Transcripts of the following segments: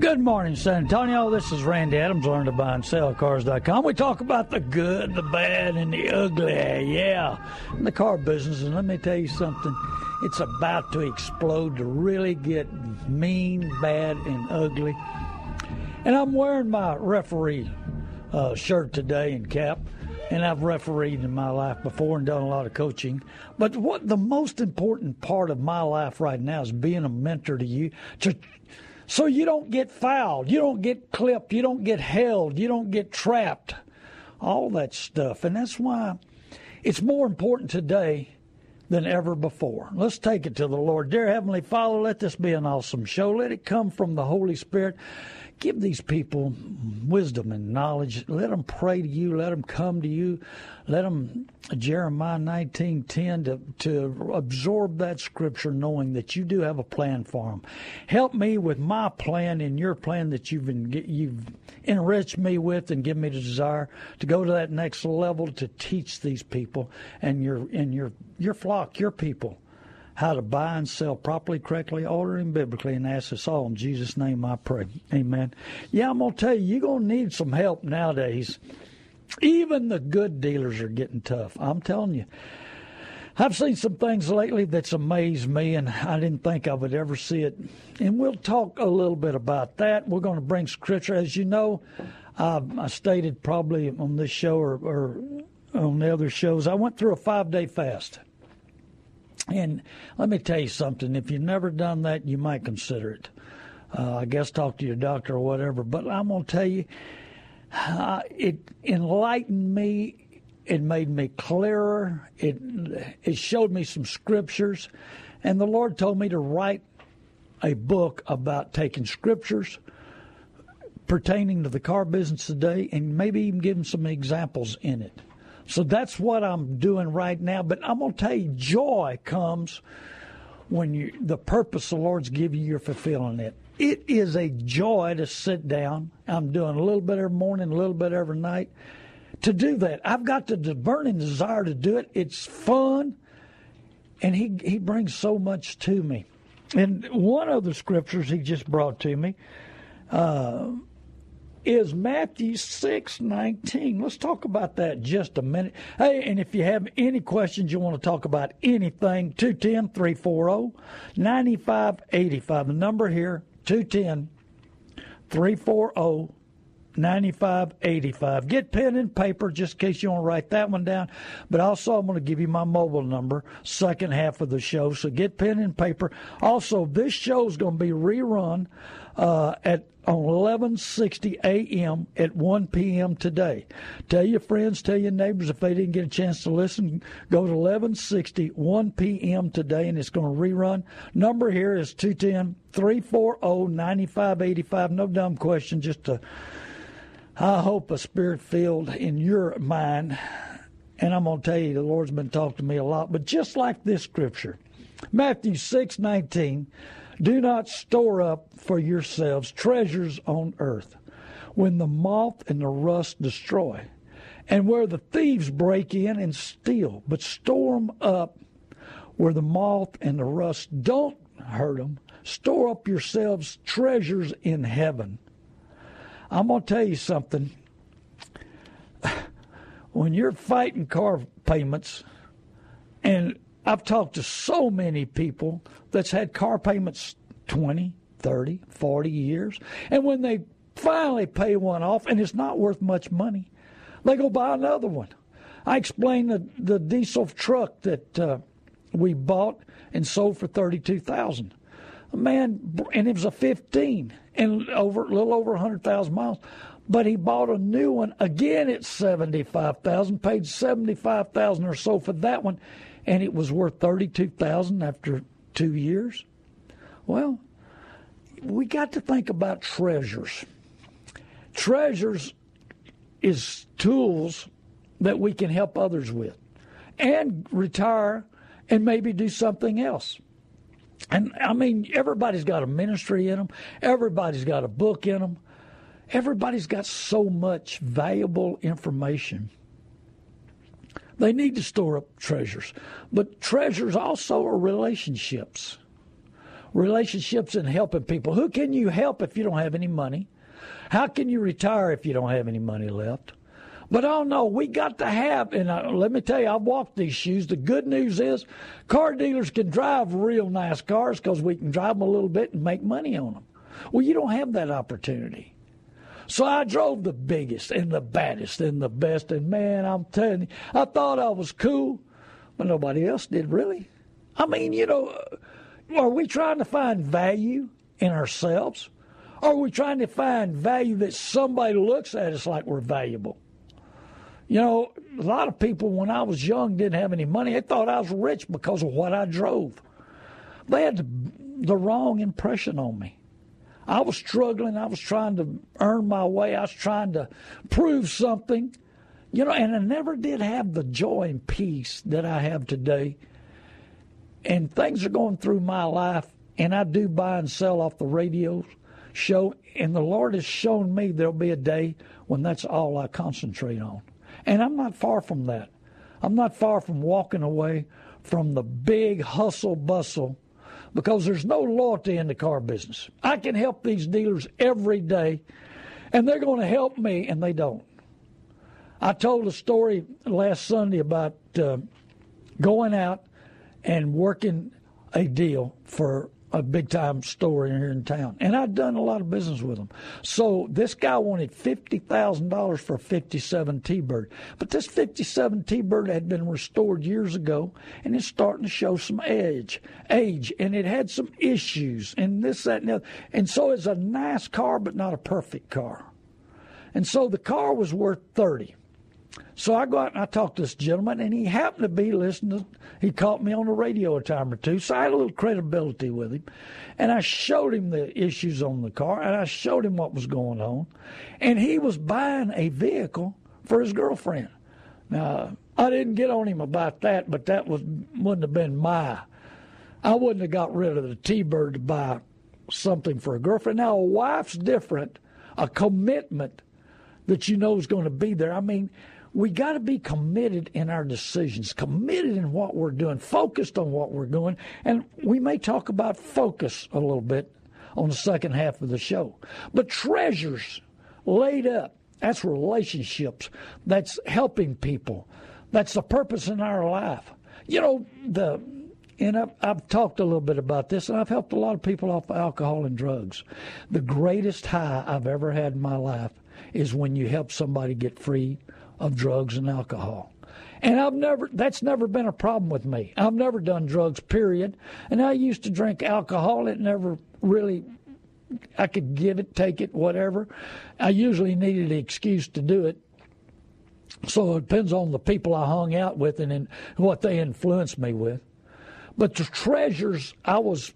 Good morning, San Antonio. This is Randy Adams, learn to buy and sell cars.com. We talk about the good, the bad, and the ugly. Yeah, in the car business. And let me tell you something it's about to explode to really get mean, bad, and ugly. And I'm wearing my referee uh, shirt today and cap. And I've refereed in my life before and done a lot of coaching. But what the most important part of my life right now is being a mentor to you to so you don't get fouled, you don't get clipped, you don't get held, you don't get trapped, all that stuff. And that's why it's more important today than ever before. Let's take it to the Lord. Dear Heavenly Father, let this be an awesome show. Let it come from the Holy Spirit. Give these people wisdom and knowledge. Let them pray to you. Let them come to you. Let them Jeremiah nineteen ten to to absorb that scripture, knowing that you do have a plan for them. Help me with my plan and your plan that you've been, you've enriched me with and give me the desire to go to that next level to teach these people and your and your your flock, your people how to buy and sell properly, correctly, ordering biblically, and ask us all in Jesus' name I pray. Amen. Yeah, I'm going to tell you, you're going to need some help nowadays. Even the good dealers are getting tough. I'm telling you. I've seen some things lately that's amazed me, and I didn't think I would ever see it. And we'll talk a little bit about that. We're going to bring scripture. As you know, I, I stated probably on this show or, or on the other shows, I went through a five day fast. And let me tell you something. If you've never done that, you might consider it. Uh, I guess talk to your doctor or whatever. But I'm going to tell you, uh, it enlightened me. It made me clearer. It it showed me some scriptures, and the Lord told me to write a book about taking scriptures pertaining to the car business today, and maybe even them some examples in it. So that's what I'm doing right now. But I'm going to tell you, joy comes when you the purpose the Lord's giving you, you're fulfilling it. It is a joy to sit down. I'm doing a little bit every morning, a little bit every night. To do that, I've got the burning desire to do it. It's fun, and he he brings so much to me. And one of the scriptures he just brought to me. Uh, is Matthew six nineteen. Let's talk about that just a minute. Hey, and if you have any questions, you want to talk about anything, 210 340 9585. The number here, 210 340 9585. Get pen and paper just in case you want to write that one down. But also, I'm going to give you my mobile number, second half of the show. So get pen and paper. Also, this show is going to be rerun uh, at on 11:60 a.m. at 1 p.m. today. Tell your friends, tell your neighbors if they didn't get a chance to listen, go to 11:60 1 p.m. today and it's going to rerun. Number here is 210 340 9585. No dumb question, just a I hope a spirit filled in your mind. And I'm going to tell you, the Lord's been talking to me a lot. But just like this scripture, Matthew 6 19, do not store up for yourselves treasures on earth when the moth and the rust destroy, and where the thieves break in and steal, but store them up where the moth and the rust don't hurt them. Store up yourselves treasures in heaven. I'm going to tell you something. When you're fighting car payments, and I've talked to so many people that's had car payments 20, 30, 40 years. And when they finally pay one off, and it's not worth much money. They go buy another one. I explained the, the diesel truck that uh, we bought and sold for thirty two thousand. A Man, and it was a fifteen and over a little over hundred thousand miles. But he bought a new one again at seventy-five thousand. Paid seventy-five thousand or so for that one, and it was worth thirty-two thousand after two years. Well, we got to think about treasures. Treasures is tools that we can help others with and retire and maybe do something else. And I mean, everybody's got a ministry in them, everybody's got a book in them, everybody's got so much valuable information. They need to store up treasures. But treasures also are relationships. Relationships and helping people. Who can you help if you don't have any money? How can you retire if you don't have any money left? But oh no, we got to have, and I, let me tell you, I've walked these shoes. The good news is car dealers can drive real nice cars because we can drive them a little bit and make money on them. Well, you don't have that opportunity. So I drove the biggest and the baddest and the best. And man, I'm telling you, I thought I was cool, but nobody else did really. I mean, you know, uh, are we trying to find value in ourselves? Are we trying to find value that somebody looks at us like we're valuable? You know, a lot of people when I was young didn't have any money. They thought I was rich because of what I drove. They had the wrong impression on me. I was struggling. I was trying to earn my way. I was trying to prove something. You know, and I never did have the joy and peace that I have today. And things are going through my life, and I do buy and sell off the radio show. And the Lord has shown me there'll be a day when that's all I concentrate on. And I'm not far from that. I'm not far from walking away from the big hustle bustle because there's no loyalty in the car business. I can help these dealers every day, and they're going to help me, and they don't. I told a story last Sunday about uh, going out and working a deal for a big time store here in town. And I'd done a lot of business with them. So this guy wanted $50,000 for a 57 T Bird. But this 57 T Bird had been restored years ago and it's starting to show some age, age, and it had some issues and this, that, and the other. And so it's a nice car, but not a perfect car. And so the car was worth 30. So I go out and I talk to this gentleman, and he happened to be listening. To, he caught me on the radio a time or two, so I had a little credibility with him. And I showed him the issues on the car, and I showed him what was going on. And he was buying a vehicle for his girlfriend. Now, I didn't get on him about that, but that was wouldn't have been my. I wouldn't have got rid of the T-Bird to buy something for a girlfriend. Now, a wife's different. A commitment that you know is going to be there. I mean, we got to be committed in our decisions, committed in what we're doing, focused on what we're doing. And we may talk about focus a little bit on the second half of the show. But treasures laid up, that's relationships, that's helping people, that's the purpose in our life. You know, the and I've, I've, talked a little bit about this, and I've helped a lot of people off alcohol and drugs. The greatest high I've ever had in my life is when you help somebody get free of drugs and alcohol. And I've never, that's never been a problem with me. I've never done drugs, period. And I used to drink alcohol. It never really, I could give it, take it, whatever. I usually needed an excuse to do it. So it depends on the people I hung out with and in what they influenced me with. But the treasures I was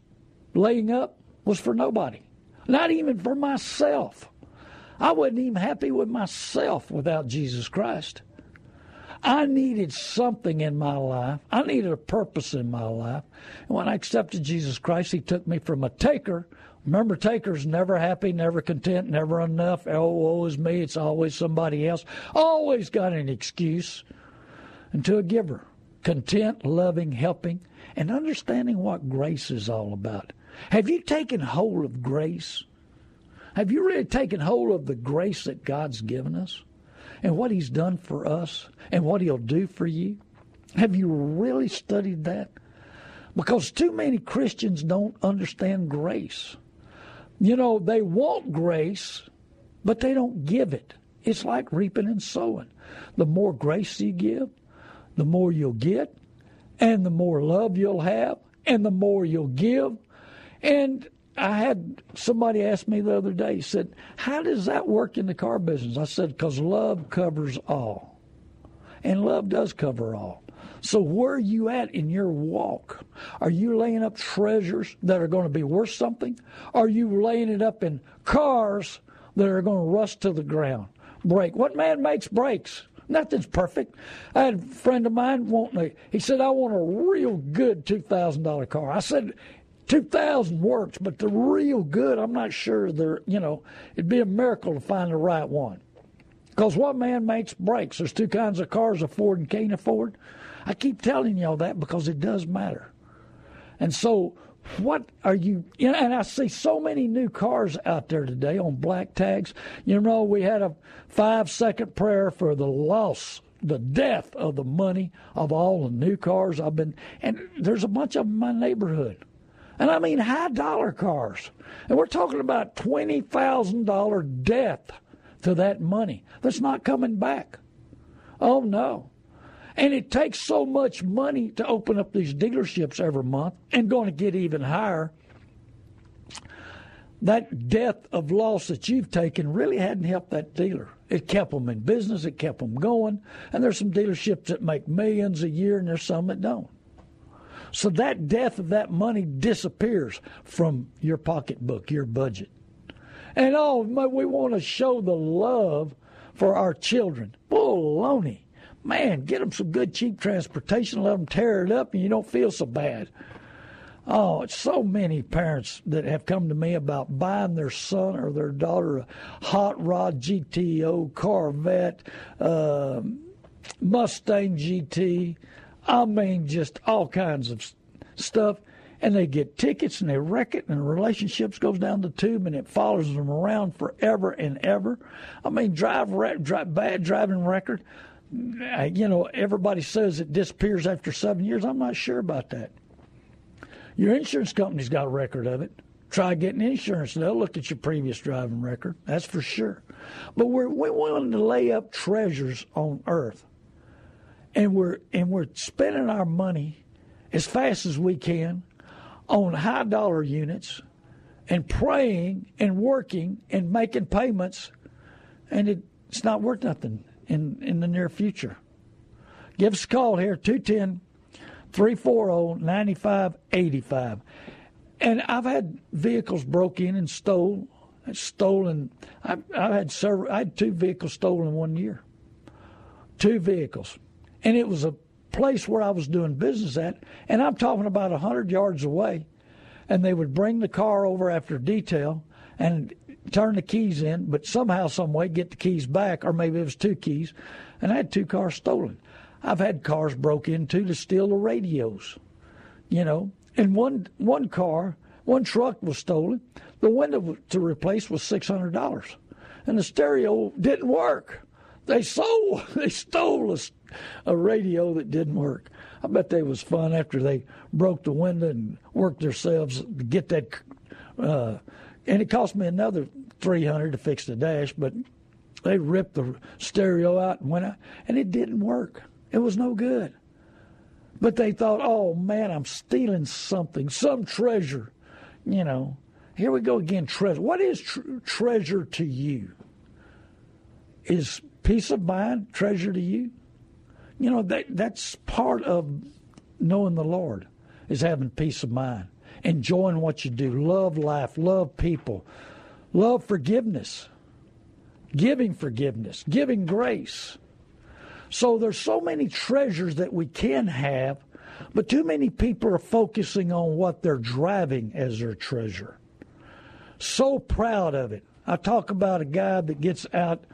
laying up was for nobody, not even for myself. I wasn't even happy with myself without Jesus Christ. I needed something in my life. I needed a purpose in my life. And when I accepted Jesus Christ, He took me from a taker. Remember, takers never happy, never content, never enough. Oh, woe is me. It's always somebody else. Always got an excuse. And to a giver, content, loving, helping, and understanding what grace is all about. Have you taken hold of grace? Have you really taken hold of the grace that God's given us and what He's done for us and what He'll do for you? Have you really studied that? Because too many Christians don't understand grace. You know, they want grace, but they don't give it. It's like reaping and sowing. The more grace you give, the more you'll get, and the more love you'll have, and the more you'll give. And I had somebody ask me the other day, said, How does that work in the car business? I said, Because love covers all. And love does cover all. So, where are you at in your walk? Are you laying up treasures that are going to be worth something? Are you laying it up in cars that are going to rust to the ground? Break. What man makes breaks? Nothing's perfect. I had a friend of mine wanting he said, I want a real good $2,000 car. I said, 2000 works, but the real good, I'm not sure they're, you know, it'd be a miracle to find the right one. Because what man makes breaks? There's two kinds of cars a Ford and can't afford. I keep telling y'all that because it does matter. And so, what are you, you know, and I see so many new cars out there today on black tags. You know, we had a five second prayer for the loss the death of the money of all the new cars I've been, and there's a bunch of them in my neighborhood. And I mean high dollar cars. And we're talking about $20,000 death to that money that's not coming back. Oh, no. And it takes so much money to open up these dealerships every month and going to get even higher. That death of loss that you've taken really hadn't helped that dealer. It kept them in business, it kept them going. And there's some dealerships that make millions a year, and there's some that don't. So that death of that money disappears from your pocketbook, your budget. And oh, we want to show the love for our children. Baloney. Man, get them some good cheap transportation, let them tear it up, and you don't feel so bad. Oh, it's so many parents that have come to me about buying their son or their daughter a hot rod GTO, Corvette, uh, Mustang GT, I mean, just all kinds of stuff. And they get tickets and they wreck it, and relationships goes down the tube, and it follows them around forever and ever. I mean, drive, drive bad driving record. Uh, you know, everybody says it disappears after seven years. I'm not sure about that. Your insurance company's got a record of it. Try getting insurance; they'll look at your previous driving record. That's for sure. But we're we're willing to lay up treasures on earth and we're and we're spending our money as fast as we can on high dollar units and praying and working and making payments and it, it's not worth nothing in, in the near future. Give us a call here, 210 340 9585. And I've had vehicles broke in and stole, stolen. I've, I've had several, I had two vehicles stolen one year. Two vehicles and it was a place where I was doing business at, and I'm talking about a hundred yards away, and they would bring the car over after detail and turn the keys in, but somehow, some way, get the keys back, or maybe it was two keys, and I had two cars stolen. I've had cars broke into to steal the radios, you know, and one one car, one truck was stolen. The window to replace was six hundred dollars, and the stereo didn't work. They sold, they stole a a radio that didn't work. I bet they was fun after they broke the window and worked themselves to get that. Uh, and it cost me another three hundred to fix the dash, but they ripped the stereo out and went out, and it didn't work. It was no good. But they thought, oh man, I'm stealing something, some treasure. You know, here we go again. Treasure. What is tr- treasure to you? Is peace of mind treasure to you? You know, that that's part of knowing the Lord is having peace of mind, enjoying what you do, love life, love people, love forgiveness, giving forgiveness, giving grace. So there's so many treasures that we can have, but too many people are focusing on what they're driving as their treasure. So proud of it. I talk about a guy that gets out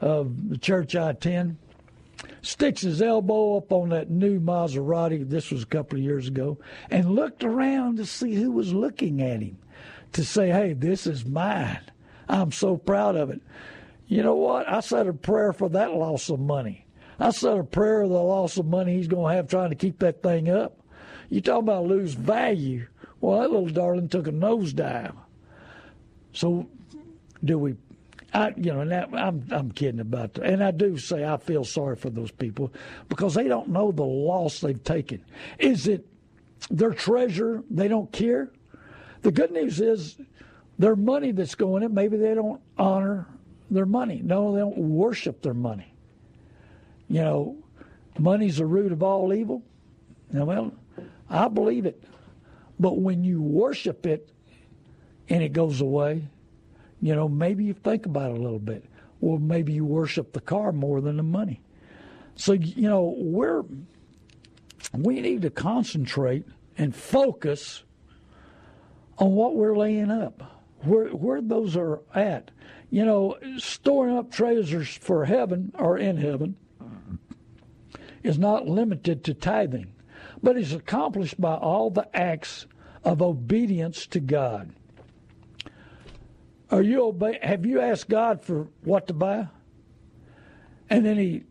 of the church I attend sticks his elbow up on that new Maserati, this was a couple of years ago, and looked around to see who was looking at him to say, hey, this is mine. I'm so proud of it. You know what? I said a prayer for that loss of money. I said a prayer of the loss of money he's going to have trying to keep that thing up. You talk about lose value. Well, that little darling took a nosedive. So, do we I, you know, and that, I'm I'm kidding about that, and I do say I feel sorry for those people because they don't know the loss they've taken. Is it their treasure? They don't care. The good news is their money that's going in. Maybe they don't honor their money. No, they don't worship their money. You know, money's the root of all evil. Now, well, I believe it, but when you worship it and it goes away you know, maybe you think about it a little bit. Well, maybe you worship the car more than the money. So, you know, we're we need to concentrate and focus on what we're laying up, where where those are at. You know, storing up treasures for heaven or in heaven is not limited to tithing, but is accomplished by all the acts of obedience to God. Are you obey? Have you asked God for what to buy? And then He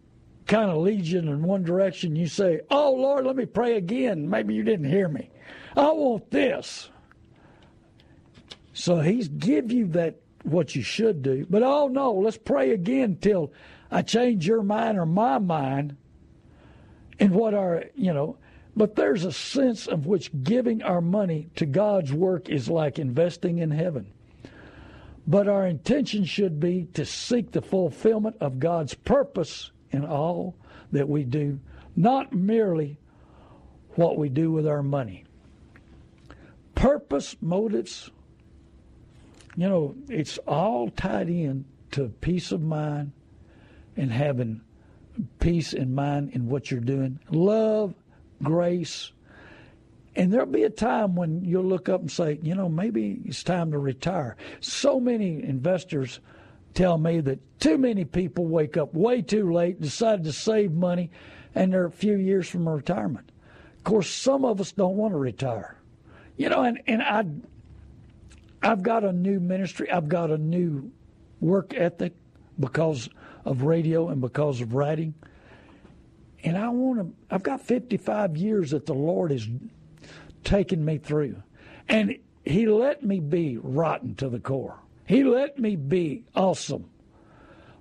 kind of leads you in one direction. You say, "Oh Lord, let me pray again." Maybe you didn't hear me. I want this. So He's give you that what you should do. But oh no, let's pray again till I change your mind or my mind. And what our you know. But there's a sense of which giving our money to God's work is like investing in heaven. But our intention should be to seek the fulfillment of God's purpose in all that we do, not merely what we do with our money. Purpose, motives, you know, it's all tied in to peace of mind and having peace in mind in what you're doing. Love, grace, and there'll be a time when you'll look up and say, you know, maybe it's time to retire. So many investors tell me that too many people wake up way too late, decide to save money, and they're a few years from retirement. Of course, some of us don't want to retire. You know, and, and I I've got a new ministry, I've got a new work ethic because of radio and because of writing. And I want to I've got 55 years that the Lord has taken me through. And he let me be rotten to the core. He let me be awesome,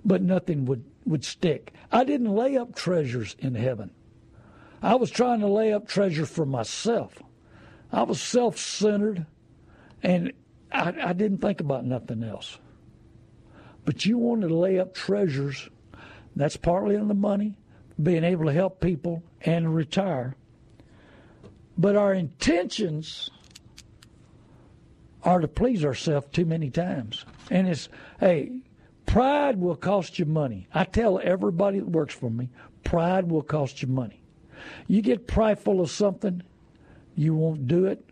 but nothing would, would stick. I didn't lay up treasures in heaven. I was trying to lay up treasure for myself. I was self centered and I, I, didn't think about nothing else. But you wanted to lay up treasures, that's partly in the money, being able to help people and retire. But our intentions are to please ourselves too many times. And it's, hey, pride will cost you money. I tell everybody that works for me, pride will cost you money. You get prideful of something, you won't do it.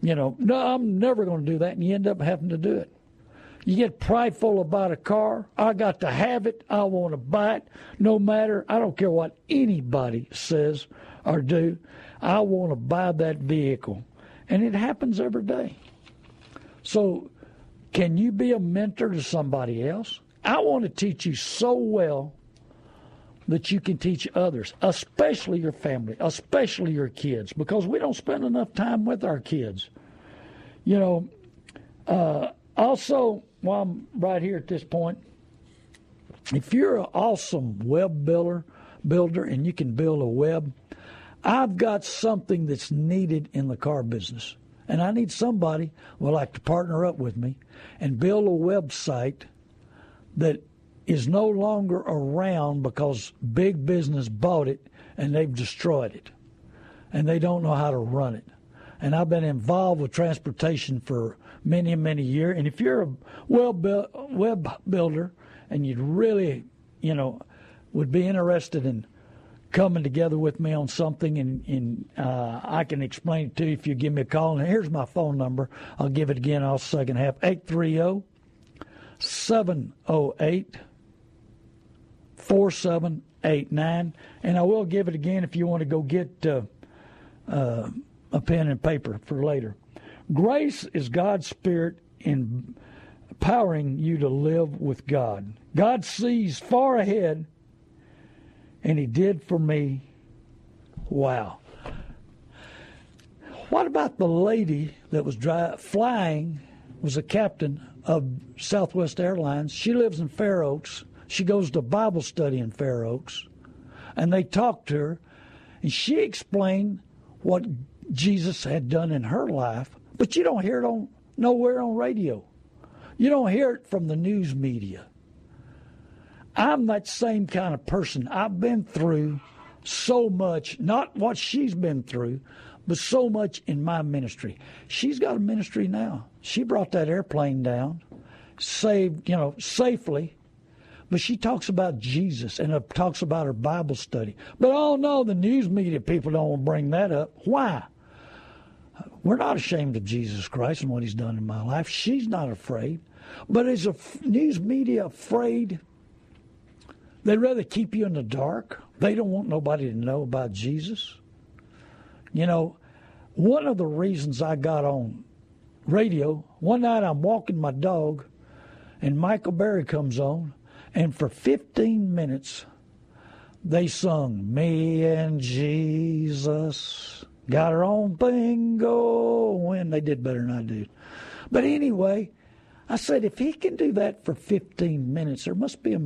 You know, no, I'm never going to do that, and you end up having to do it. You get prideful about a car. I got to have it. I want to buy it. No matter, I don't care what anybody says or do. I want to buy that vehicle. And it happens every day. So, can you be a mentor to somebody else? I want to teach you so well that you can teach others, especially your family, especially your kids, because we don't spend enough time with our kids. You know, uh, also, while I'm right here at this point, if you're an awesome web builder, builder, and you can build a web, I've got something that's needed in the car business. And I need somebody would like to partner up with me and build a website that is no longer around because big business bought it and they've destroyed it. And they don't know how to run it. And I've been involved with transportation for many, many years. And if you're a web builder and you'd really, you know, would be interested in coming together with me on something, and, and uh, I can explain it to you if you give me a call. And here's my phone number. I'll give it again. I'll second half 830 708 4789. And I will give it again if you want to go get uh, uh, a pen and paper for later. Grace is God's Spirit in empowering you to live with God. God sees far ahead and he did for me. Wow. What about the lady that was dry, flying, was a captain of Southwest Airlines. She lives in Fair Oaks. She goes to Bible study in Fair Oaks. And they talked to her, and she explained what Jesus had done in her life, but you don't hear it on nowhere on radio. You don't hear it from the news media. I'm that same kind of person. I've been through so much, not what she's been through, but so much in my ministry. She's got a ministry now. She brought that airplane down, saved, you know, safely. But she talks about Jesus and uh, talks about her Bible study. But oh no, the news media people don't bring that up. Why? We're not ashamed of Jesus Christ and what He's done in my life. She's not afraid. But is a news media afraid? They'd rather keep you in the dark. They don't want nobody to know about Jesus. You know, one of the reasons I got on radio, one night I'm walking my dog, and Michael Berry comes on, and for 15 minutes, they sung Me and Jesus got our own thing going. They did better than I did. But anyway, I said, if he can do that for 15 minutes, there must be a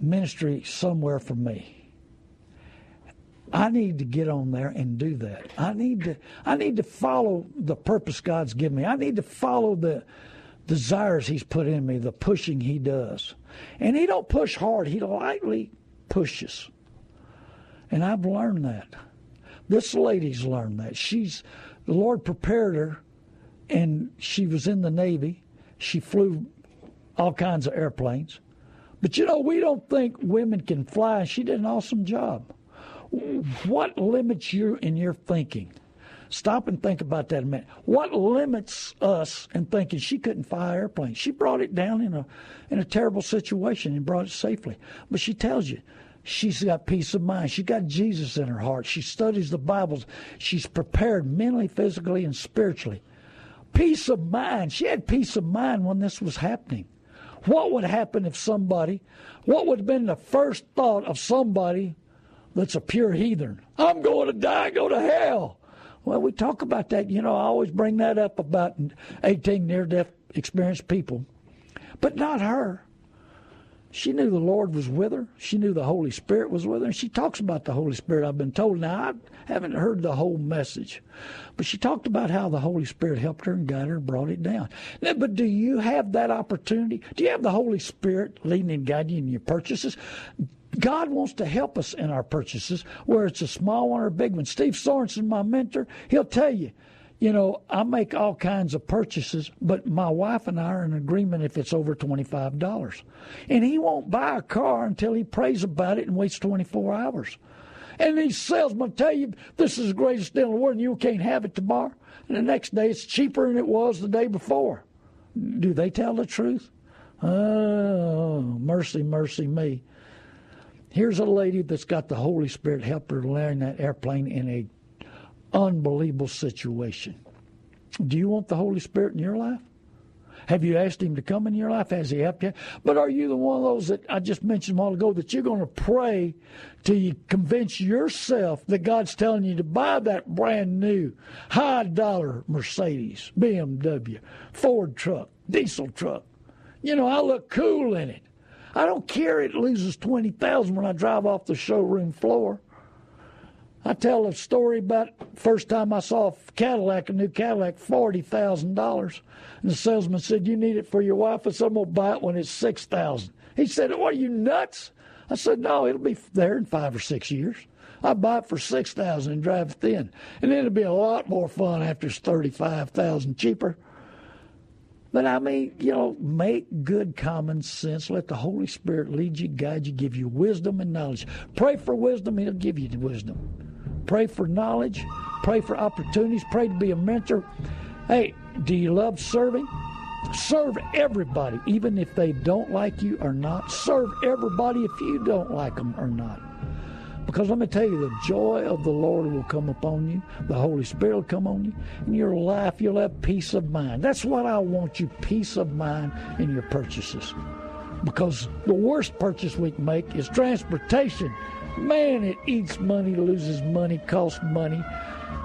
ministry somewhere for me. I need to get on there and do that. I need to I need to follow the purpose God's given me. I need to follow the desires he's put in me, the pushing he does. And he don't push hard, he lightly pushes. And I've learned that. This lady's learned that. She's the Lord prepared her and she was in the Navy. She flew all kinds of airplanes. But you know, we don't think women can fly. She did an awesome job. What limits you in your thinking? Stop and think about that a minute. What limits us in thinking she couldn't fly an airplane? She brought it down in a in a terrible situation and brought it safely. But she tells you she's got peace of mind. She's got Jesus in her heart. She studies the Bibles. She's prepared mentally, physically, and spiritually. Peace of mind. She had peace of mind when this was happening. What would happen if somebody, what would have been the first thought of somebody that's a pure heathen. I'm going to die, go to hell. Well, we talk about that. You know, I always bring that up about 18 near death experienced people, but not her. She knew the Lord was with her. She knew the Holy Spirit was with her. And she talks about the Holy Spirit, I've been told. Now, I haven't heard the whole message, but she talked about how the Holy Spirit helped her and guided her and brought it down. Now, but do you have that opportunity? Do you have the Holy Spirit leading and guiding you in your purchases? God wants to help us in our purchases, where it's a small one or a big one. Steve Sorensen, my mentor, he'll tell you, you know, I make all kinds of purchases, but my wife and I are in agreement if it's over $25. And he won't buy a car until he prays about it and waits 24 hours. And these salesmen tell you this is the greatest deal in the world and you can't have it tomorrow. And the next day it's cheaper than it was the day before. Do they tell the truth? Oh, mercy, mercy me. Here's a lady that's got the Holy Spirit help her land that airplane in a unbelievable situation. Do you want the Holy Spirit in your life? Have you asked Him to come in your life? Has He helped you? But are you the one of those that I just mentioned a while ago that you're going to pray till you convince yourself that God's telling you to buy that brand new high dollar Mercedes, BMW, Ford truck, diesel truck? You know, I look cool in it. I don't care it loses 20,000 when I drive off the showroom floor. I tell a story about first time I saw a Cadillac, a new Cadillac, forty thousand dollars, and the salesman said, "You need it for your wife." Said, "I'm gonna buy it when it's six thousand. He said, "What are you nuts?" I said, "No, it'll be there in five or six years. I buy it for six thousand and drive it then, and it'll be a lot more fun after it's thirty-five thousand cheaper." But I mean, you know, make good common sense. Let the Holy Spirit lead you, guide you, give you wisdom and knowledge. Pray for wisdom, He'll give you the wisdom. Pray for knowledge. Pray for opportunities. Pray to be a mentor. Hey, do you love serving? Serve everybody, even if they don't like you or not. Serve everybody if you don't like them or not. Because let me tell you, the joy of the Lord will come upon you. The Holy Spirit will come on you. In your life, you'll have peace of mind. That's what I want you peace of mind in your purchases. Because the worst purchase we can make is transportation. Man, it eats money, loses money, costs money.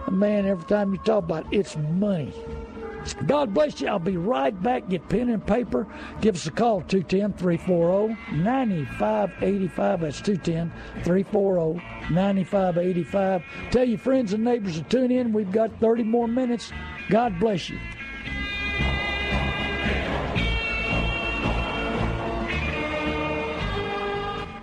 Man, every time you talk about it, it's money. God bless you. I'll be right back. Get pen and paper. Give us a call, 210 340 9585. That's 210 340 9585. Tell your friends and neighbors to tune in. We've got 30 more minutes. God bless you.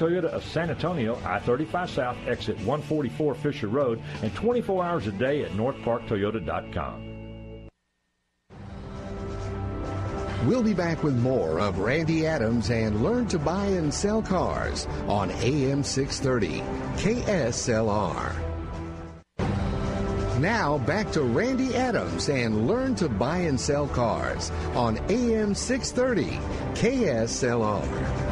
Toyota of San Antonio, I-35 South, exit 144 Fisher Road, and 24 hours a day at northparktoyota.com. We'll be back with more of Randy Adams and Learn to Buy and Sell Cars on AM 630 KSLR. Now back to Randy Adams and Learn to Buy and Sell Cars on AM 630 KSLR.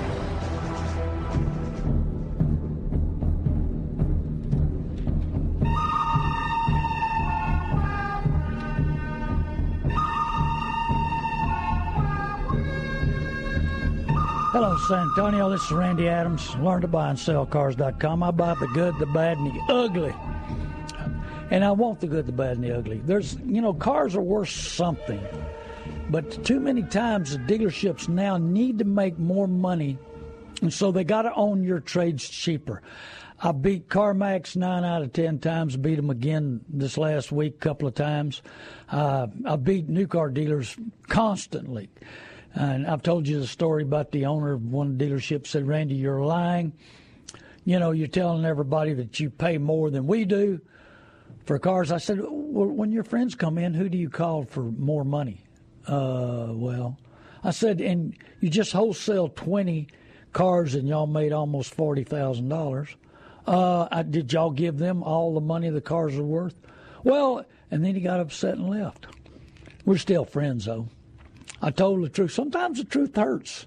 San Antonio. This is Randy Adams. Learn to buy and sell cars.com. I buy the good, the bad, and the ugly. And I want the good, the bad, and the ugly. There's, you know, cars are worth something. But too many times the dealerships now need to make more money. And so they got to own your trades cheaper. I beat CarMax nine out of ten times. Beat them again this last week, a couple of times. Uh, I beat new car dealers constantly. And I've told you the story about the owner of one dealership said, Randy, you're lying. You know, you're telling everybody that you pay more than we do for cars. I said, well, when your friends come in, who do you call for more money? Uh, well, I said, and you just wholesale 20 cars and y'all made almost $40,000. Uh, did y'all give them all the money the cars are worth? Well, and then he got upset and left. We're still friends, though. I told the truth. Sometimes the truth hurts.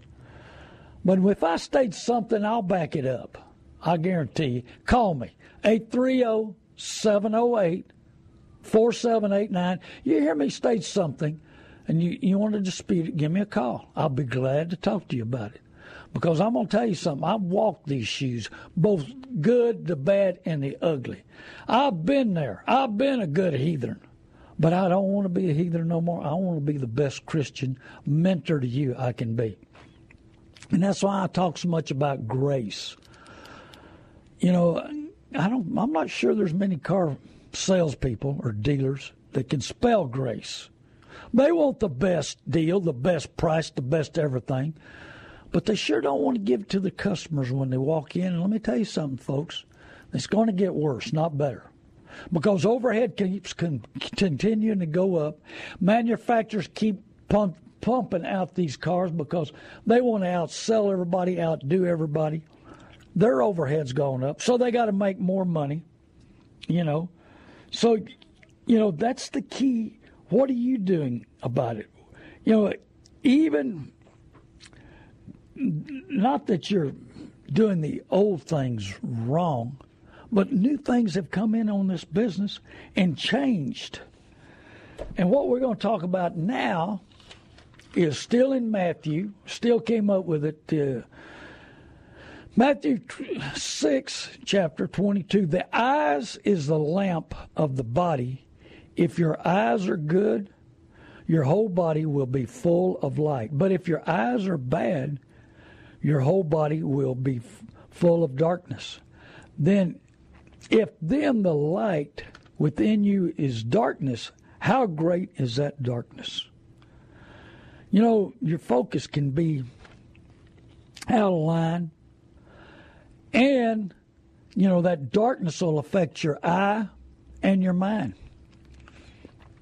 But if I state something, I'll back it up. I guarantee you. Call me. 830 708 4789. You hear me state something and you, you want to dispute it, give me a call. I'll be glad to talk to you about it. Because I'm going to tell you something. I've walked these shoes, both good, the bad, and the ugly. I've been there. I've been a good heathen. But I don't want to be a heathen no more. I want to be the best Christian mentor to you I can be. And that's why I talk so much about grace. You know, I don't I'm not sure there's many car salespeople or dealers that can spell grace. They want the best deal, the best price, the best everything. But they sure don't want to give it to the customers when they walk in. And let me tell you something, folks. It's going to get worse, not better because overhead keeps con- continuing to go up. Manufacturers keep pump, pumping out these cars because they want to outsell everybody, outdo everybody. Their overhead's going up, so they got to make more money. You know, so you know that's the key. What are you doing about it? You know, even not that you're doing the old things wrong but new things have come in on this business and changed. And what we're going to talk about now is still in Matthew, still came up with it. Uh, Matthew 6, chapter 22. The eyes is the lamp of the body. If your eyes are good, your whole body will be full of light. But if your eyes are bad, your whole body will be f- full of darkness. Then if then the light within you is darkness, how great is that darkness? You know, your focus can be out of line and you know, that darkness will affect your eye and your mind.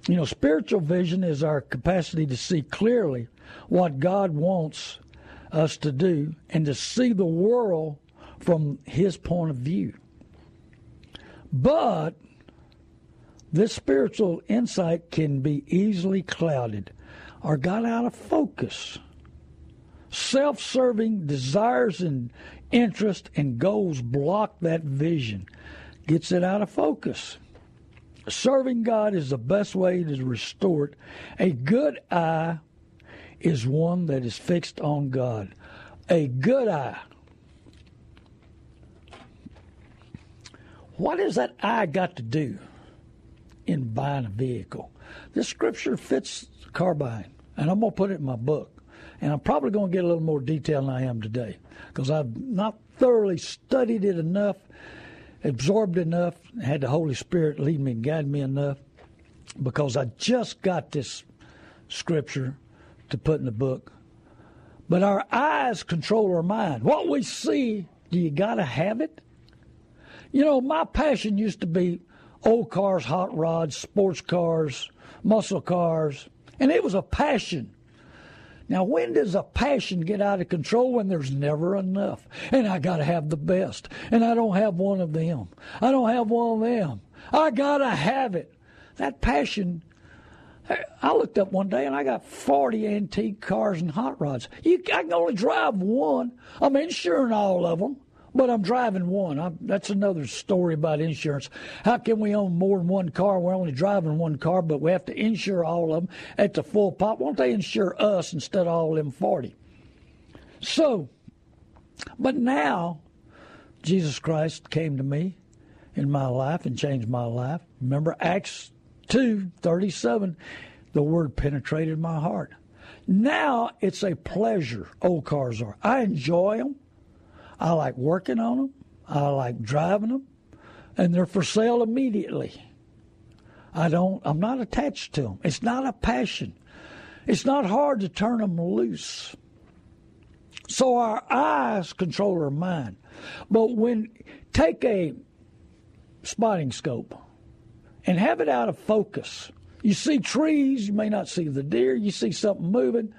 You know, spiritual vision is our capacity to see clearly what God wants us to do and to see the world from His point of view. But this spiritual insight can be easily clouded or got out of focus. Self serving desires and interest and goals block that vision, gets it out of focus. Serving God is the best way to restore it. A good eye is one that is fixed on God. A good eye. What has that eye got to do in buying a vehicle? This scripture fits car buying, and I'm going to put it in my book. And I'm probably going to get a little more detail than I am today because I've not thoroughly studied it enough, absorbed enough, had the Holy Spirit lead me and guide me enough because I just got this scripture to put in the book. But our eyes control our mind. What we see, do you got to have it? You know, my passion used to be old cars, hot rods, sports cars, muscle cars, and it was a passion. Now, when does a passion get out of control? When there's never enough. And I got to have the best. And I don't have one of them. I don't have one of them. I got to have it. That passion. I looked up one day and I got 40 antique cars and hot rods. You, I can only drive one. I'm insuring all of them but I'm driving one. I'm, that's another story about insurance. How can we own more than one car? We're only driving one car, but we have to insure all of them at the full pop. Won't they insure us instead of all them 40? So, but now, Jesus Christ came to me in my life and changed my life. Remember Acts 2 37, the word penetrated my heart. Now it's a pleasure, old cars are. I enjoy them. I like working on them. I like driving them, and they're for sale immediately. I don't. I'm not attached to them. It's not a passion. It's not hard to turn them loose. So our eyes control our mind. But when take a spotting scope and have it out of focus. You see trees, you may not see the deer, you see something moving.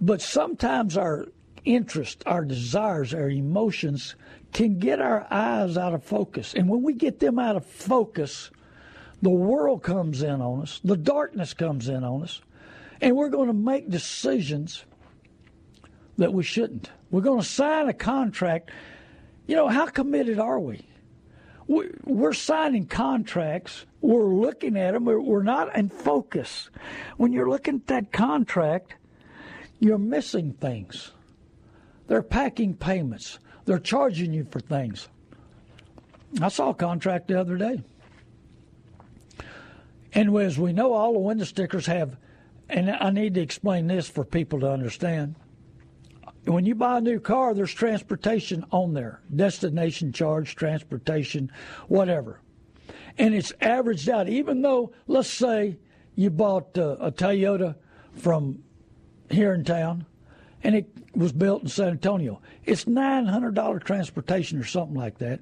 But sometimes our interest, our desires, our emotions can get our eyes out of focus. And when we get them out of focus, the world comes in on us, the darkness comes in on us, and we're going to make decisions that we shouldn't. We're going to sign a contract. You know, how committed are we? We're signing contracts. We're looking at them. We're not in focus. When you're looking at that contract, you're missing things. They're packing payments. They're charging you for things. I saw a contract the other day. And as we know, all the window stickers have, and I need to explain this for people to understand. When you buy a new car, there's transportation on there destination charge, transportation, whatever. And it's averaged out, even though, let's say, you bought uh, a Toyota from here in town and it was built in San Antonio. It's $900 transportation or something like that.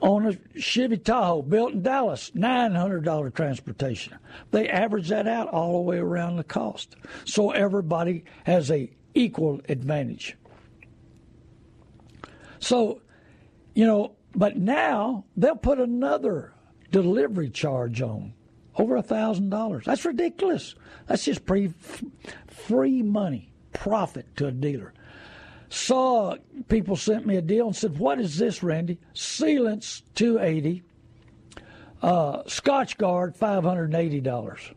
On a Chevy Tahoe built in Dallas, $900 transportation. They average that out all the way around the cost. So everybody has a equal advantage. So, you know, but now they'll put another delivery charge on over a thousand dollars. That's ridiculous. That's just pre free money profit to a dealer. Saw people sent me a deal and said, "What is this, Randy? Sealants two eighty, uh, and eighty dollars."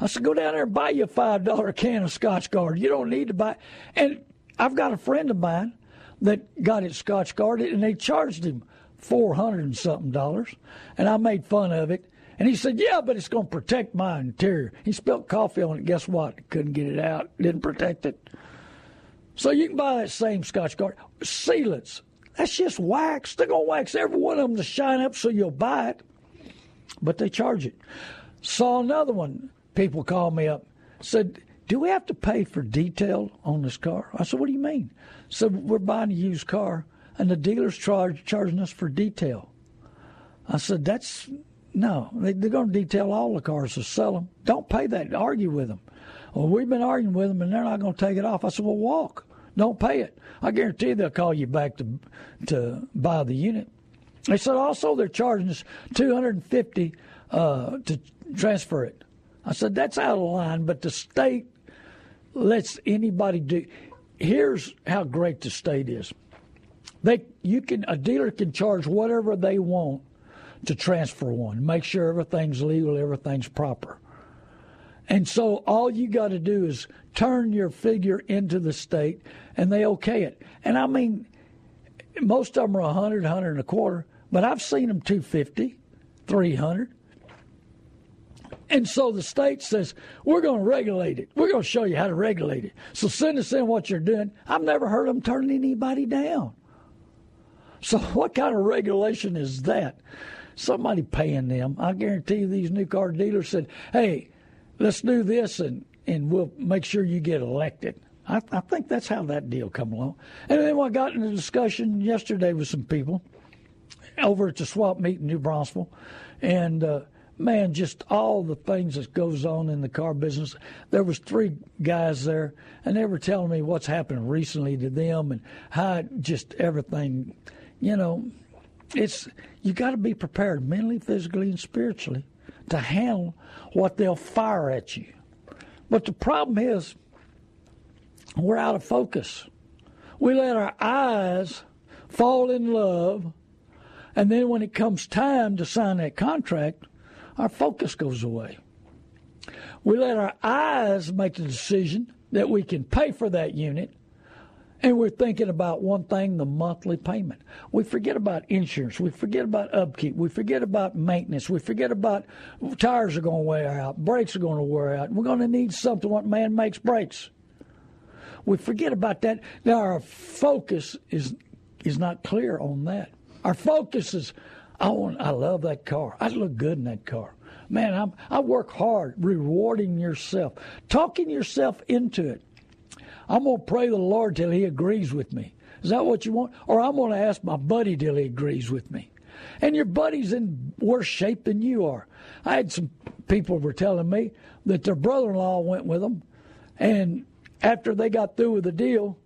I said, "Go down there and buy you a five dollar can of Scotchgard. You don't need to buy." And I've got a friend of mine that got it Scotchgarded, and they charged him four hundred and something dollars, and I made fun of it. And he said, Yeah, but it's going to protect my interior. He spilled coffee on it. Guess what? Couldn't get it out. Didn't protect it. So you can buy that same Scotchgard. Sealants. That's just wax. They're going to wax every one of them to shine up so you'll buy it. But they charge it. Saw another one. People called me up. Said, Do we have to pay for detail on this car? I said, What do you mean? Said, We're buying a used car. and the dealer's charge, charging us for detail. I said, that's no, they, are going to detail all the cars to sell them. Don't pay that. Argue with them. Well, we've been arguing with them, and they're not going to take it off. I said, well, walk. Don't pay it. I guarantee they'll call you back to to buy the unit. They said also they're charging us two hundred and fifty uh, to transfer it. I said that's out of line, but the state lets anybody do. Here's how great the state is. They you can a dealer can charge whatever they want to transfer one. Make sure everything's legal, everything's proper. And so all you got to do is turn your figure into the state and they okay it. And I mean, most of them are 100, 100 and a quarter, but I've seen them 250, 300. And so the state says, we're going to regulate it. We're going to show you how to regulate it. So send us in what you're doing. I've never heard them turn anybody down. So what kind of regulation is that? Somebody paying them. I guarantee you these new car dealers said, hey, let's do this and, and we'll make sure you get elected. I, I think that's how that deal come along. And then I got in a discussion yesterday with some people over at the swap meet in New Braunfels, and uh, man, just all the things that goes on in the car business. There was three guys there, and they were telling me what's happened recently to them and how just everything, you know, it's you got to be prepared mentally, physically, and spiritually to handle what they'll fire at you. But the problem is, we're out of focus. We let our eyes fall in love, and then when it comes time to sign that contract, our focus goes away. We let our eyes make the decision that we can pay for that unit, and we're thinking about one thing the monthly payment. We forget about insurance. We forget about upkeep. We forget about maintenance. We forget about tires are going to wear out, brakes are going to wear out. We're going to need something. What man makes brakes? We forget about that. Now, our focus is, is not clear on that. Our focus is, I, want, I love that car. I look good in that car. Man, I'm, I work hard rewarding yourself, talking yourself into it. I'm going to pray the Lord till He agrees with me. Is that what you want? Or I'm going to ask my buddy till he agrees with me. And your buddy's in worse shape than you are. I had some people were telling me that their brother-in-law went with them, and after they got through with the deal,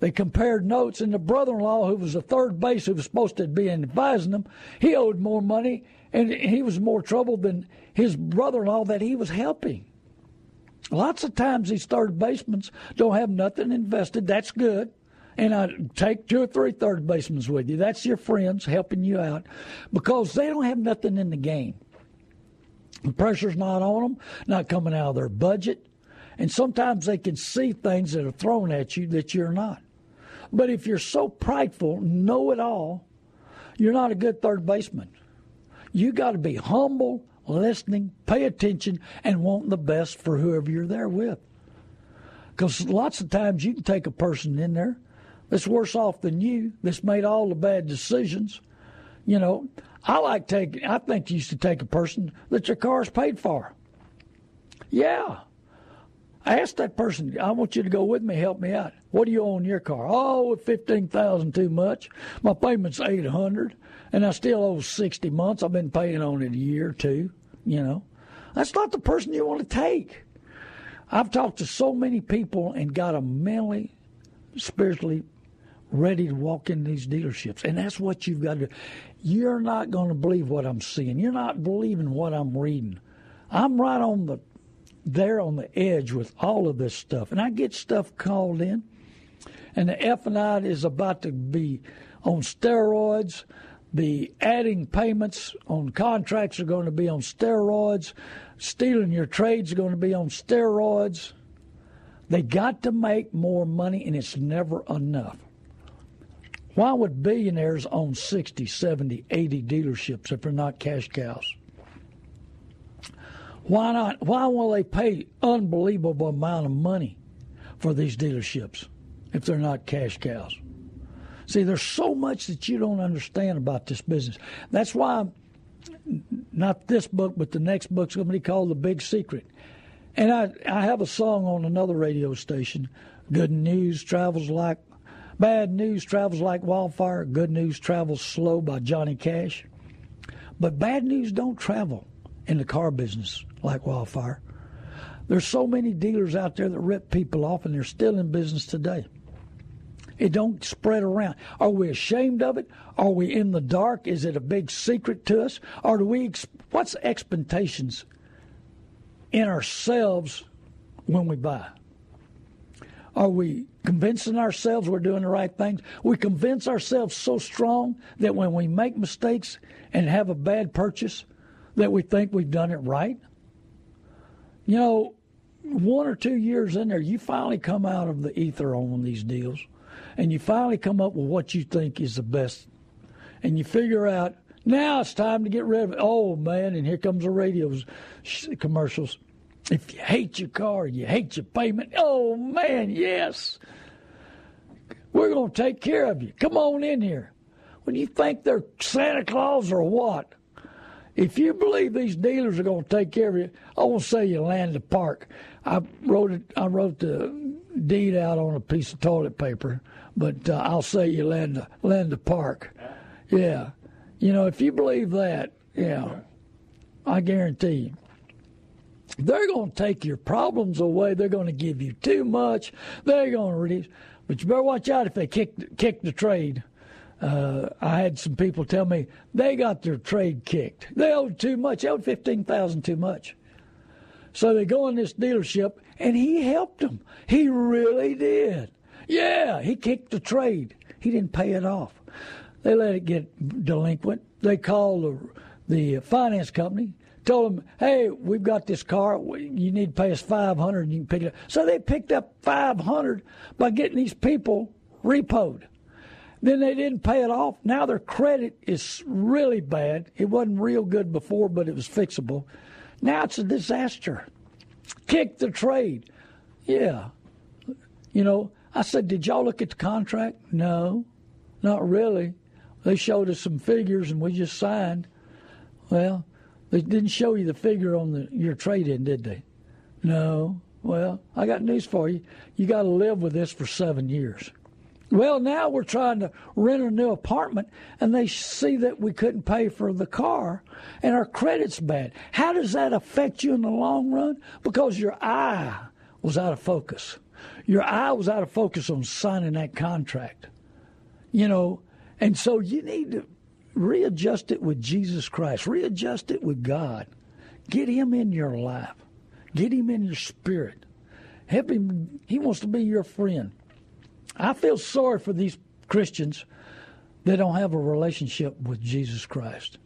they compared notes, and the brother-in-law, who was a third base, who was supposed to be advising them, he owed more money, and he was more trouble than his brother-in-law that he was helping. Lots of times these third basemen don't have nothing invested. That's good. And I take two or three third basemen with you. That's your friends helping you out because they don't have nothing in the game. The pressure's not on them, not coming out of their budget. And sometimes they can see things that are thrown at you that you're not. But if you're so prideful, know it all, you're not a good third baseman. You got to be humble, listening, pay attention, and want the best for whoever you're there with. Because lots of times you can take a person in there that's worse off than you, that's made all the bad decisions. You know, I like taking. I think you used to take a person that your car's paid for. Yeah, I asked that person, I want you to go with me, help me out. What do you owe on your car? Oh, fifteen thousand too much. My payment's eight hundred, and I still owe sixty months. I've been paying on it a year or two. You know, that's not the person you want to take. I've talked to so many people and got them mentally, spiritually ready to walk in these dealerships, and that's what you've got to do. You're not going to believe what I'm seeing. You're not believing what I'm reading. I'm right on the there on the edge with all of this stuff. And I get stuff called in, and the F and I is about to be on steroids. The adding payments on contracts are going to be on steroids. Stealing your trades are going to be on steroids. They got to make more money, and it's never enough. Why would billionaires own 60, 70, 80 dealerships if they're not cash cows? Why not? Why will they pay unbelievable amount of money for these dealerships if they're not cash cows? See, there's so much that you don't understand about this business. That's why, not this book, but the next book's going to be called The Big Secret. And I, I have a song on another radio station, Good News Travels Like Bad news travels like wildfire. Good news travels slow by Johnny Cash. But bad news don't travel in the car business like wildfire. There's so many dealers out there that rip people off, and they're still in business today. It don't spread around. Are we ashamed of it? Are we in the dark? Is it a big secret to us? Or do we? What's expectations in ourselves when we buy? Are we convincing ourselves we're doing the right things? We convince ourselves so strong that when we make mistakes and have a bad purchase, that we think we've done it right. You know, one or two years in there, you finally come out of the ether on these deals, and you finally come up with what you think is the best, and you figure out now it's time to get rid of it. Oh man, and here comes the radio commercials. If you hate your car, you hate your payment. Oh man, yes, we're going to take care of you. Come on in here. When you think they're Santa Claus or what? If you believe these dealers are going to take care of you, I won't say you land the park. I wrote it. I wrote the deed out on a piece of toilet paper, but uh, I'll say you land the land the park. Yeah, you know if you believe that, yeah, I guarantee you. They're going to take your problems away. They're going to give you too much. They're going to reduce. But you better watch out if they kick kick the trade. Uh, I had some people tell me they got their trade kicked. They owed too much. They owed fifteen thousand too much. So they go in this dealership, and he helped them. He really did. Yeah, he kicked the trade. He didn't pay it off. They let it get delinquent. They called the, the finance company, told them, "Hey, we've got this car. You need to pay us five hundred, and you can pick it up." So they picked up five hundred by getting these people repoed. Then they didn't pay it off. Now their credit is really bad. It wasn't real good before, but it was fixable. Now it's a disaster. Kick the trade. Yeah. You know, I said, Did y'all look at the contract? No, not really. They showed us some figures and we just signed. Well, they didn't show you the figure on the, your trade in, did they? No. Well, I got news for you. You got to live with this for seven years. Well, now we're trying to rent a new apartment and they see that we couldn't pay for the car and our credit's bad. How does that affect you in the long run? Because your eye was out of focus. Your eye was out of focus on signing that contract. You know, and so you need to readjust it with Jesus Christ, readjust it with God. Get Him in your life, get Him in your spirit. Help Him, He wants to be your friend. I feel sorry for these Christians that don't have a relationship with Jesus Christ.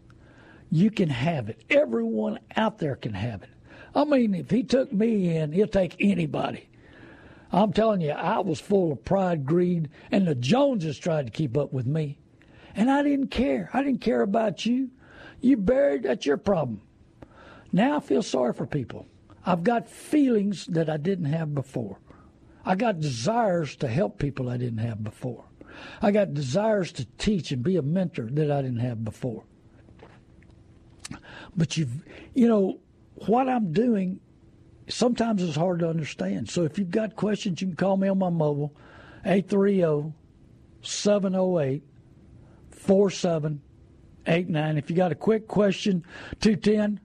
You can have it. Everyone out there can have it. I mean, if he took me in, he'll take anybody. I'm telling you, I was full of pride, greed, and the Joneses tried to keep up with me. And I didn't care. I didn't care about you. You buried, that's your problem. Now I feel sorry for people. I've got feelings that I didn't have before. I got desires to help people I didn't have before. I got desires to teach and be a mentor that I didn't have before. But you've, you know, what I'm doing sometimes is hard to understand. So if you've got questions, you can call me on my mobile, 830 708 4789. If you got a quick question, 210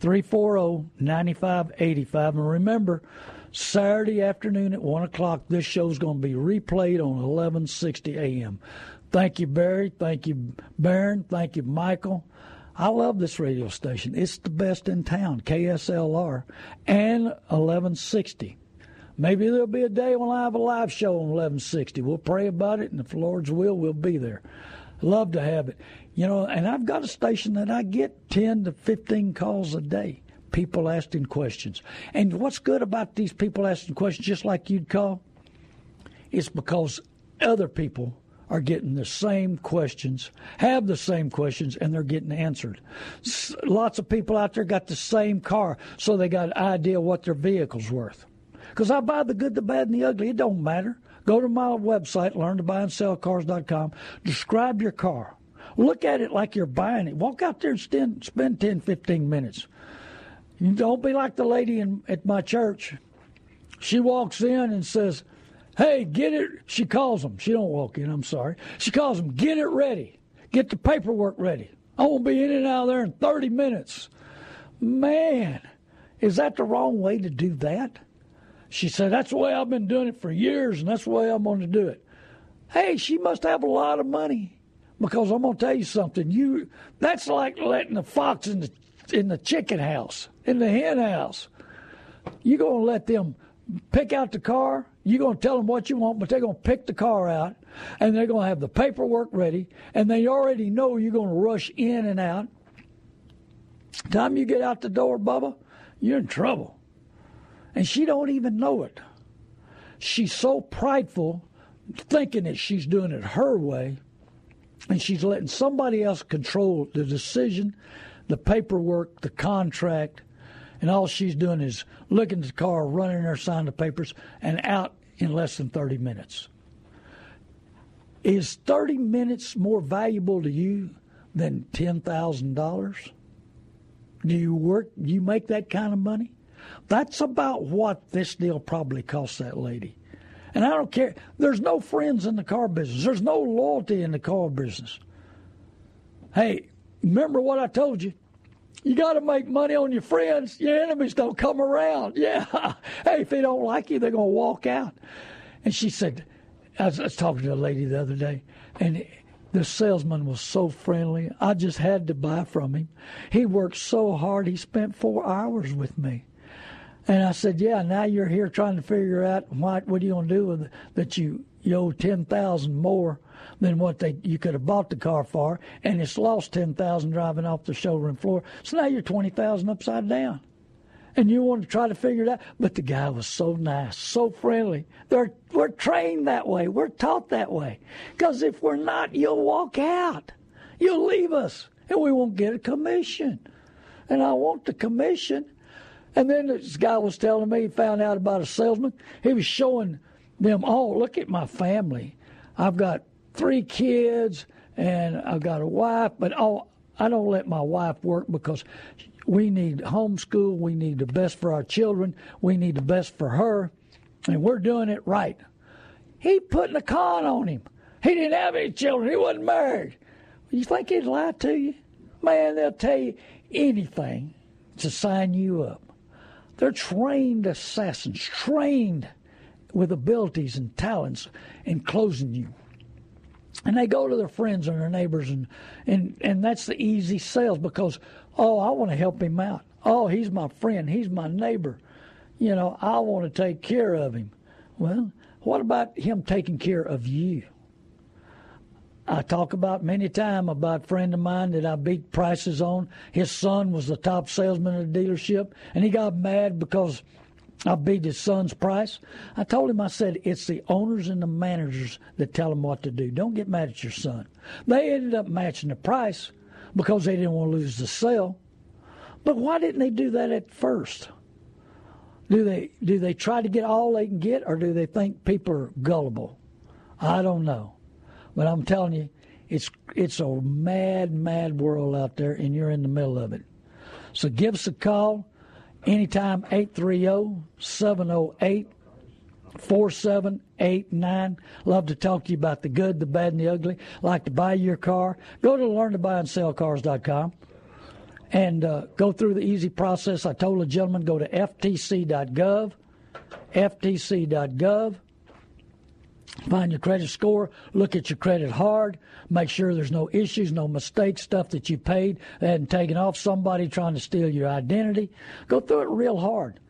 340 9585. And remember, Saturday afternoon at 1 o'clock. This show's going to be replayed on 1160 a.m. Thank you, Barry. Thank you, Baron. Thank you, Michael. I love this radio station. It's the best in town, KSLR, and 1160. Maybe there'll be a day when I have a live show on 1160. We'll pray about it, and if the Lord's will, we'll be there. Love to have it. You know, and I've got a station that I get 10 to 15 calls a day people asking questions. And what's good about these people asking questions, just like you'd call, is because other people are getting the same questions, have the same questions, and they're getting answered. S- lots of people out there got the same car, so they got an idea what their vehicle's worth. Because I buy the good, the bad, and the ugly. It don't matter. Go to my website, learntobuyandsellcars.com. Describe your car. Look at it like you're buying it. Walk out there and spend, spend 10, 15 minutes. Don't be like the lady in, at my church. She walks in and says, Hey, get it. She calls them. She don't walk in. I'm sorry. She calls them. Get it ready. Get the paperwork ready. I won't be in and out of there in 30 minutes. Man, is that the wrong way to do that? She said, That's the way I've been doing it for years, and that's the way I'm going to do it. Hey, she must have a lot of money. Because I'm going to tell you something. You That's like letting the fox in the, in the chicken house, in the hen house. You're going to let them pick out the car. You're going to tell them what you want, but they're going to pick the car out, and they're going to have the paperwork ready, and they already know you're going to rush in and out. Time you get out the door, Bubba, you're in trouble. And she don't even know it. She's so prideful, thinking that she's doing it her way, and she's letting somebody else control the decision, the paperwork, the contract, and all she's doing is looking at the car, running her signing the papers, and out in less than 30 minutes. Is 30 minutes more valuable to you than $10,000? Do you work, do you make that kind of money? That's about what this deal probably cost that lady. And I don't care. There's no friends in the car business. There's no loyalty in the car business. Hey, remember what I told you? You got to make money on your friends. Your enemies don't come around. Yeah. hey, if they don't like you, they're going to walk out. And she said, I was, I was talking to a lady the other day, and the salesman was so friendly. I just had to buy from him. He worked so hard. He spent four hours with me. And I said, "Yeah, now you're here trying to figure out what what are you to do with it, that you you owe ten thousand more than what they you could have bought the car for, and it's lost ten thousand driving off the showroom floor. So now you're twenty thousand upside down, and you want to try to figure it out. But the guy was so nice, so friendly. They're we're trained that way. We're taught that way. Because if we're not, you'll walk out. You'll leave us, and we won't get a commission. And I want the commission. And then this guy was telling me he found out about a salesman. He was showing them, oh, look at my family. I've got three kids and I've got a wife, but oh, I don't let my wife work because we need homeschool. We need the best for our children. We need the best for her, and we're doing it right. He putting a con on him. He didn't have any children. He wasn't married. You think he'd lie to you? Man, they'll tell you anything to sign you up. They're trained assassins, trained with abilities and talents in closing you and they go to their friends and their neighbors and and and that's the easy sales because oh I want to help him out. Oh he's my friend. He's my neighbor. You know I want to take care of him. Well what about him taking care of you? I talk about many times about a friend of mine that I beat prices on. His son was the top salesman at the dealership, and he got mad because I beat his son's price. I told him, I said, it's the owners and the managers that tell him what to do. Don't get mad at your son. They ended up matching the price because they didn't want to lose the sale. But why didn't they do that at first? Do they do they try to get all they can get, or do they think people are gullible? I don't know, but I'm telling you, it's it's a mad, mad world out there, and you're in the middle of it. So give us a call. Anytime 830 708 4789. Love to talk to you about the good, the bad, and the ugly. Like to buy your car. Go to learntobuyandsellcars.com and uh, go through the easy process. I told a gentleman go to ftc.gov, ftc.gov. Find your credit score, look at your credit hard, make sure there's no issues, no mistakes, stuff that you paid and taken off, somebody trying to steal your identity. Go through it real hard.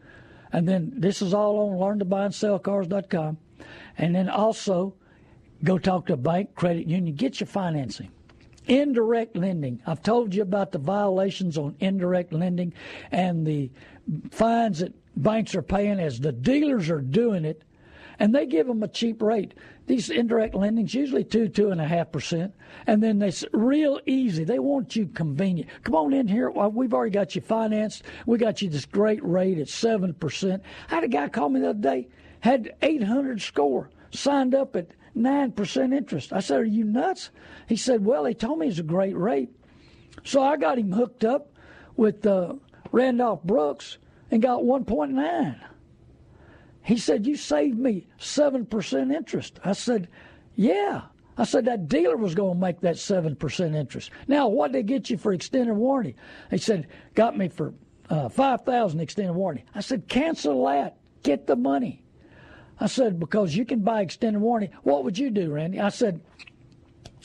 And then this is all on learntobuyandsellcars.com. And then also go talk to a bank, credit union, get your financing. Indirect lending. I've told you about the violations on indirect lending and the fines that banks are paying as the dealers are doing it and they give them a cheap rate. These indirect lendings usually two, two and a half percent, and then it's real easy. They want you convenient. Come on in here. We've already got you financed. We got you this great rate at seven percent. I had a guy call me the other day, had 800 score, signed up at nine percent interest. I said, "Are you nuts?" He said, "Well, they told me it's a great rate." So I got him hooked up with uh, Randolph Brooks and got 1.9. He said, You saved me 7% interest. I said, Yeah. I said, That dealer was going to make that 7% interest. Now, what did they get you for extended warranty? He said, Got me for uh, 5000 extended warranty. I said, Cancel that. Get the money. I said, Because you can buy extended warranty. What would you do, Randy? I said,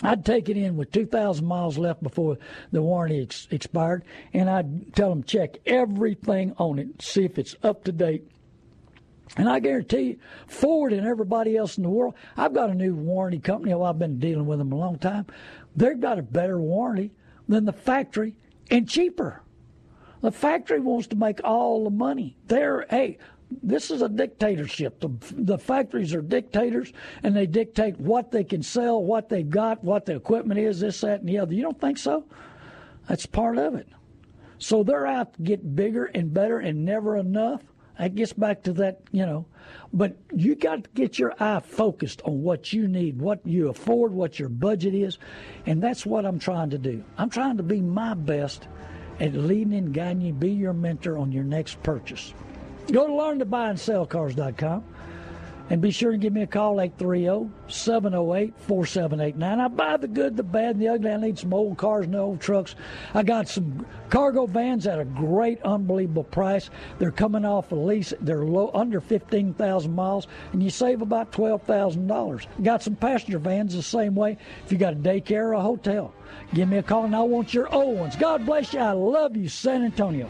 I'd take it in with 2,000 miles left before the warranty ex- expired, and I'd tell them check everything on it, see if it's up to date, and I guarantee you, Ford and everybody else in the world, I've got a new warranty company. Oh, I've been dealing with them a long time. They've got a better warranty than the factory and cheaper. The factory wants to make all the money. They're, hey, this is a dictatorship. The, the factories are dictators, and they dictate what they can sell, what they've got, what the equipment is, this, that, and the other. You don't think so? That's part of it. So they're out to get bigger and better and never enough. That gets back to that, you know. But you got to get your eye focused on what you need, what you afford, what your budget is. And that's what I'm trying to do. I'm trying to be my best at leading and guiding you, be your mentor on your next purchase. Go to learntobuyandsellcars.com. And be sure and give me a call, 830-708-4789. I buy the good, the bad, and the ugly. I need some old cars and old trucks. I got some cargo vans at a great, unbelievable price. They're coming off a lease. They're low, under 15,000 miles, and you save about $12,000. Got some passenger vans the same way if you got a daycare or a hotel. Give me a call, and I want your old ones. God bless you. I love you, San Antonio.